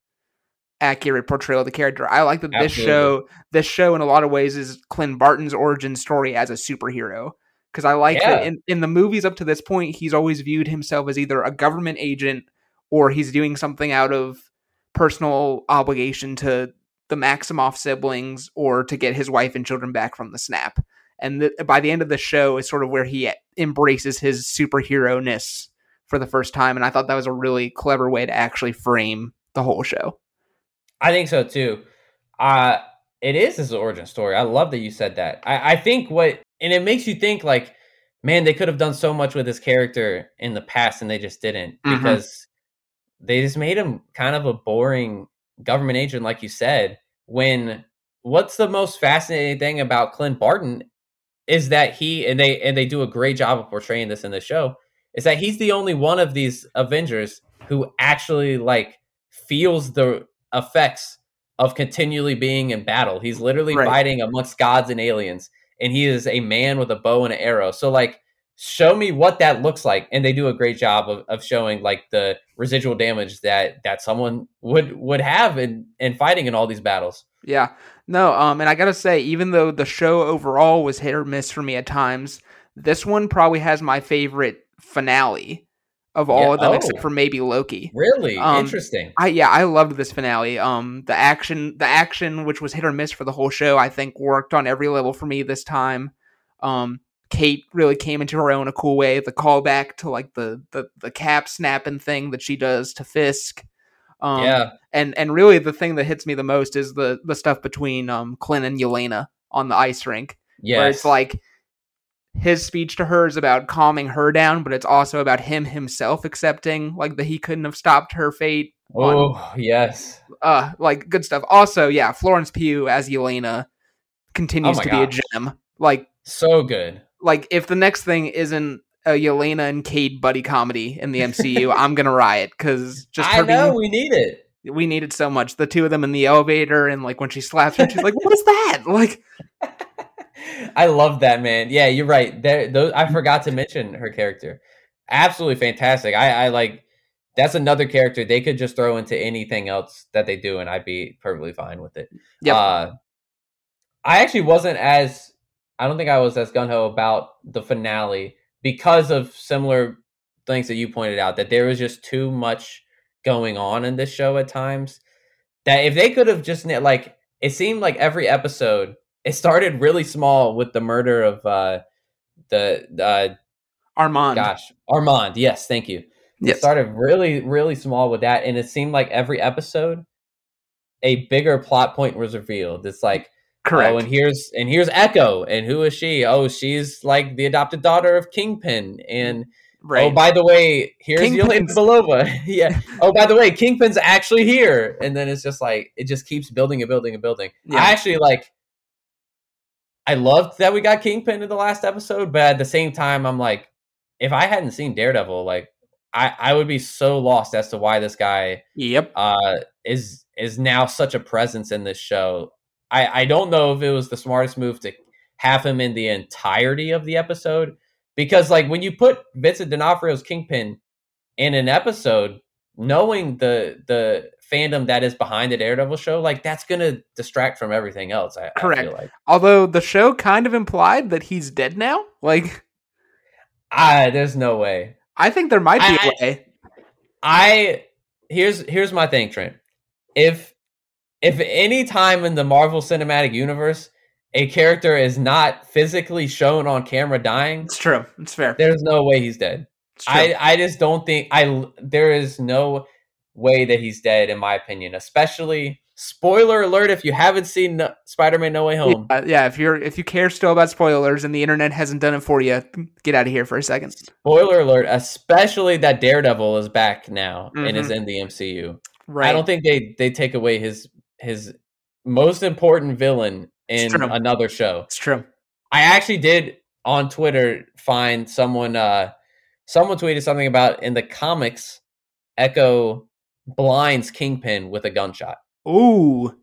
accurate portrayal of the character. I like that Absolutely. this show this show in a lot of ways is Clint Barton's origin story as a superhero. Because I like yeah. that in, in the movies up to this point, he's always viewed himself as either a government agent or he's doing something out of personal obligation to the Maximoff siblings or to get his wife and children back from the snap. And the, by the end of the show is sort of where he embraces his superhero ness for the first time. And I thought that was a really clever way to actually frame the whole show. I think so too. Uh it is his origin story. I love that you said that. I, I think what and it makes you think like, man, they could have done so much with this character in the past and they just didn't mm-hmm. because they just made him kind of a boring government agent, like you said. When what's the most fascinating thing about Clint Barton is that he and they and they do a great job of portraying this in the show is that he's the only one of these Avengers who actually like feels the effects of continually being in battle. He's literally right. fighting amongst gods and aliens, and he is a man with a bow and an arrow. So, like, show me what that looks like, and they do a great job of, of showing like the residual damage that that someone would would have in in fighting in all these battles. Yeah, no, um, and I gotta say, even though the show overall was hit or miss for me at times, this one probably has my favorite finale of all yeah. of them oh, except for maybe Loki. Really um, interesting. I yeah, I loved this finale. Um, the action, the action, which was hit or miss for the whole show, I think worked on every level for me this time. Um, Kate really came into her own a cool way. The callback to like the the the cap snapping thing that she does to Fisk. Um, yeah, and and really the thing that hits me the most is the the stuff between um Clint and Yelena on the ice rink. Yeah, where it's like his speech to her is about calming her down, but it's also about him himself accepting like that he couldn't have stopped her fate. Oh on, yes, uh, like good stuff. Also, yeah, Florence Pugh as Yelena continues oh to gosh. be a gem. Like so good. Like if the next thing isn't a Yelena and Kate buddy comedy in the MCU, I'm gonna riot because just I know being, we need it. We need it so much. The two of them in the elevator, and like when she slaps her, she's like, "What is that?" Like. I love that man. Yeah, you're right. There, those I forgot to mention her character. Absolutely fantastic. I, I like. That's another character they could just throw into anything else that they do, and I'd be perfectly fine with it. Yeah. Uh, I actually wasn't as. I don't think I was as gun ho about the finale because of similar things that you pointed out. That there was just too much going on in this show at times. That if they could have just like, it seemed like every episode it started really small with the murder of uh, the uh, Armand. Gosh, Armand. Yes, thank you. Yes. It started really, really small with that, and it seemed like every episode, a bigger plot point was revealed. It's like, correct. Oh, and here's and here's Echo, and who is she? Oh, she's like the adopted daughter of Kingpin, and right. oh, by the way, here's Yelena Belova. yeah. Oh, by the way, Kingpin's actually here, and then it's just like it just keeps building and building and building. Yeah. I actually like I loved that we got Kingpin in the last episode, but at the same time, I'm like, if I hadn't seen Daredevil, like I, I would be so lost as to why this guy yep uh is is now such a presence in this show. I, I don't know if it was the smartest move to have him in the entirety of the episode because like when you put Vincent D'Onofrio's Kingpin in an episode, knowing the the fandom that is behind the Daredevil show, like that's gonna distract from everything else. I, Correct. I like. Although the show kind of implied that he's dead now. Like, I there's no way. I think there might be I, a way. I here's here's my thing, Trent. If if any time in the Marvel Cinematic Universe a character is not physically shown on camera dying, it's true. It's fair. There's no way he's dead. I I just don't think I there is no way that he's dead in my opinion, especially spoiler alert if you haven't seen Spider-Man No Way Home. Yeah, yeah, if you're if you care still about spoilers and the internet hasn't done it for you, get out of here for a second. Spoiler alert, especially that Daredevil is back now mm-hmm. and is in the MCU. Right. I don't think they they take away his his most important villain in another show. It's true. I actually did on Twitter find someone uh someone tweeted something about in the comics Echo blinds Kingpin with a gunshot. Ooh.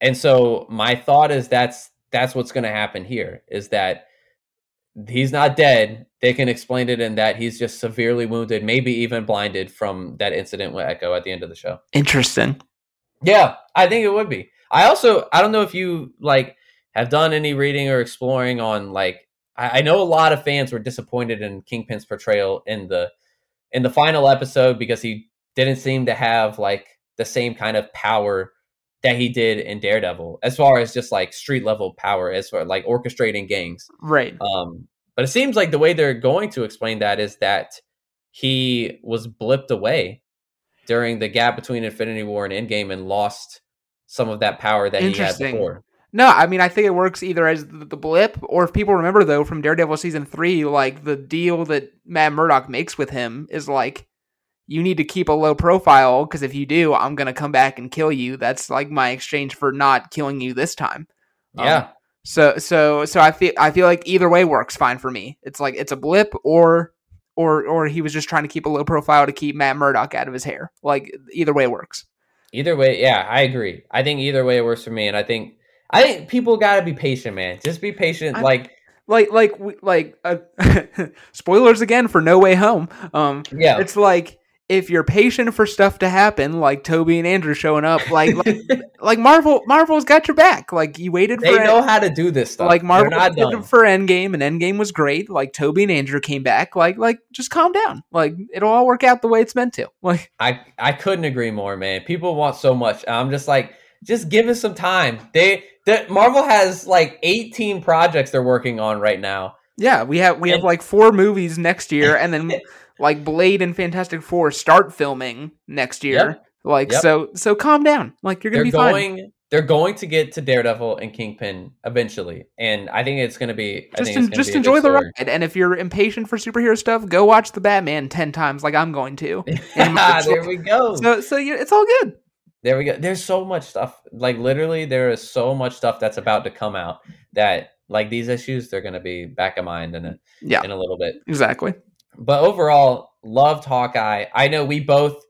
And so my thought is that's that's what's going to happen here is that he's not dead. They can explain it in that he's just severely wounded, maybe even blinded from that incident with Echo at the end of the show. Interesting. Yeah, I think it would be. I also I don't know if you like have done any reading or exploring on like I, I know a lot of fans were disappointed in Kingpin's portrayal in the in the final episode because he didn't seem to have like the same kind of power that he did in Daredevil, as far as just like street level power, as far like orchestrating gangs. Right. Um, but it seems like the way they're going to explain that is that he was blipped away during the gap between Infinity War and Endgame and lost some of that power that he had before. No, I mean I think it works either as the, the, blip, or if people remember though from Daredevil season three, like the deal that Matt Murdock makes with him is like you need to keep a low profile because if you do, I'm gonna come back and kill you. That's like my exchange for not killing you this time. Yeah. Um, so so so I feel I feel like either way works fine for me. It's like it's a blip or or or he was just trying to keep a low profile to keep Matt Murdock out of his hair. Like either way works. Either way, yeah, I agree. I think either way works for me, and I think I think people got to be patient, man. Just be patient. I, like like like like uh, spoilers again for No Way Home. Um, yeah, it's like if you're patient for stuff to happen, like Tobey and Andrew showing up, like like, like Marvel, Marvel's got your back. Like you waited. They for know how to do this stuff. Like Marvel for Endgame, and Endgame was great. Like Tobey and Andrew came back. Like like just calm down. Like it'll all work out the way it's meant to. Like I I couldn't agree more, man. People want so much. I'm just like, just give us some time. They that Marvel has like 18 projects they're working on right now. Yeah, we have we and, have like four movies next year, and then. like Blade and Fantastic Four start filming next year. Yep. Like yep. so so calm down. Like you're gonna they're be going, fine. They're going to get to Daredevil and Kingpin eventually, and I think it's going to be just en- just enjoy the ride. And if you're impatient for superhero stuff, go watch the Batman ten times, like I'm going to. Ah, there we go. So so you, it's all good. There we go. There's so much stuff. Like literally, there is so much stuff that's about to come out that like these issues, they're going to be back of mind in a yeah in a little bit. Exactly but overall, loved Hawkeye. I know we both.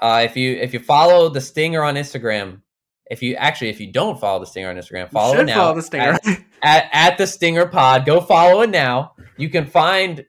Uh, if you if you follow the Stinger on Instagram, if you actually if you don't follow the Stinger on Instagram, follow it now. Follow the Stinger at, at, at, the Stinger Pod. Go follow it now. You can find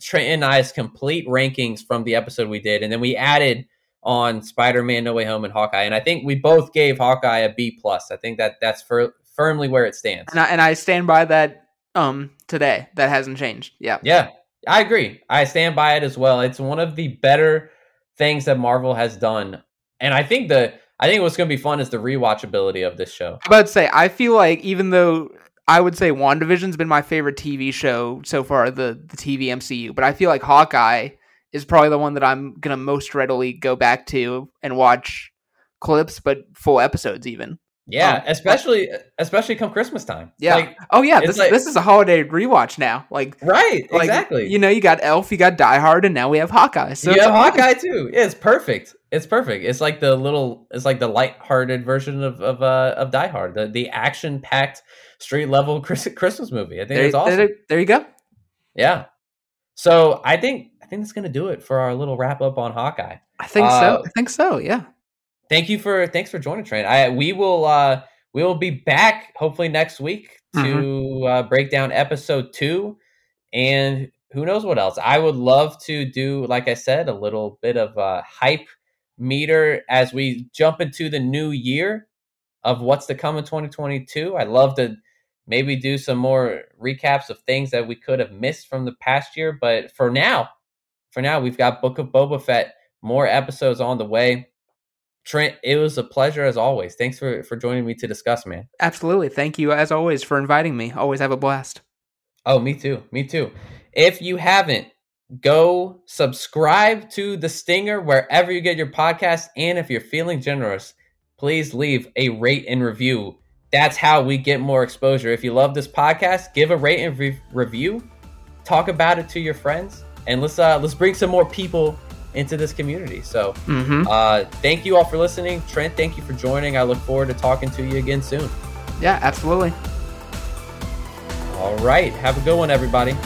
Trent and I's complete rankings from the episode we did, and then we added on Spider-Man: No Way Home and Hawkeye, and I think we both gave Hawkeye a B plus. I think that that's for, firmly where it stands, and I, and I stand by that. Um, today that hasn't changed. Yeah, yeah. I agree. I stand by it as well. It's one of the better things that Marvel has done, and I think the I think what's going to be fun is the rewatchability of this show. I about to say I feel like even though I would say WandaVision's been my favorite TV show so far, the the TV MCU, but I feel like Hawkeye is probably the one that I'm gonna most readily go back to and watch clips, but full episodes even. Yeah, um, especially especially come Christmas time. Yeah. Like, oh yeah, this like, this is a holiday rewatch now. Like right, like, exactly. You know, you got Elf, you got Die Hard, and now we have Hawkeye. So you have Hawkeye too. Yeah, it's perfect. It's perfect. It's like the little. It's like the light-hearted version of of uh, of Die Hard. The the action packed street level Christmas movie. I think it's awesome. There, there you go. Yeah. So I think I think that's gonna do it for our little wrap up on Hawkeye. I think uh, so. I think so. Yeah thank you for thanks for joining Trent. I we will uh we will be back hopefully next week to mm-hmm. uh, break down episode two, and who knows what else. I would love to do, like I said, a little bit of a hype meter as we jump into the new year of what's to come in 2022. I'd love to maybe do some more recaps of things that we could have missed from the past year, but for now, for now, we've got Book of Boba Fett, more episodes on the way. Trent, it was a pleasure as always. Thanks for for joining me to discuss, man. Absolutely. Thank you as always for inviting me. Always have a blast. Oh, me too. Me too. If you haven't, go subscribe to The Stinger wherever you get your podcast and if you're feeling generous, please leave a rate and review. That's how we get more exposure. If you love this podcast, give a rate and re- review. Talk about it to your friends and let's uh let's bring some more people into this community. So, mm-hmm. uh, thank you all for listening. Trent, thank you for joining. I look forward to talking to you again soon. Yeah, absolutely. All right. Have a good one, everybody.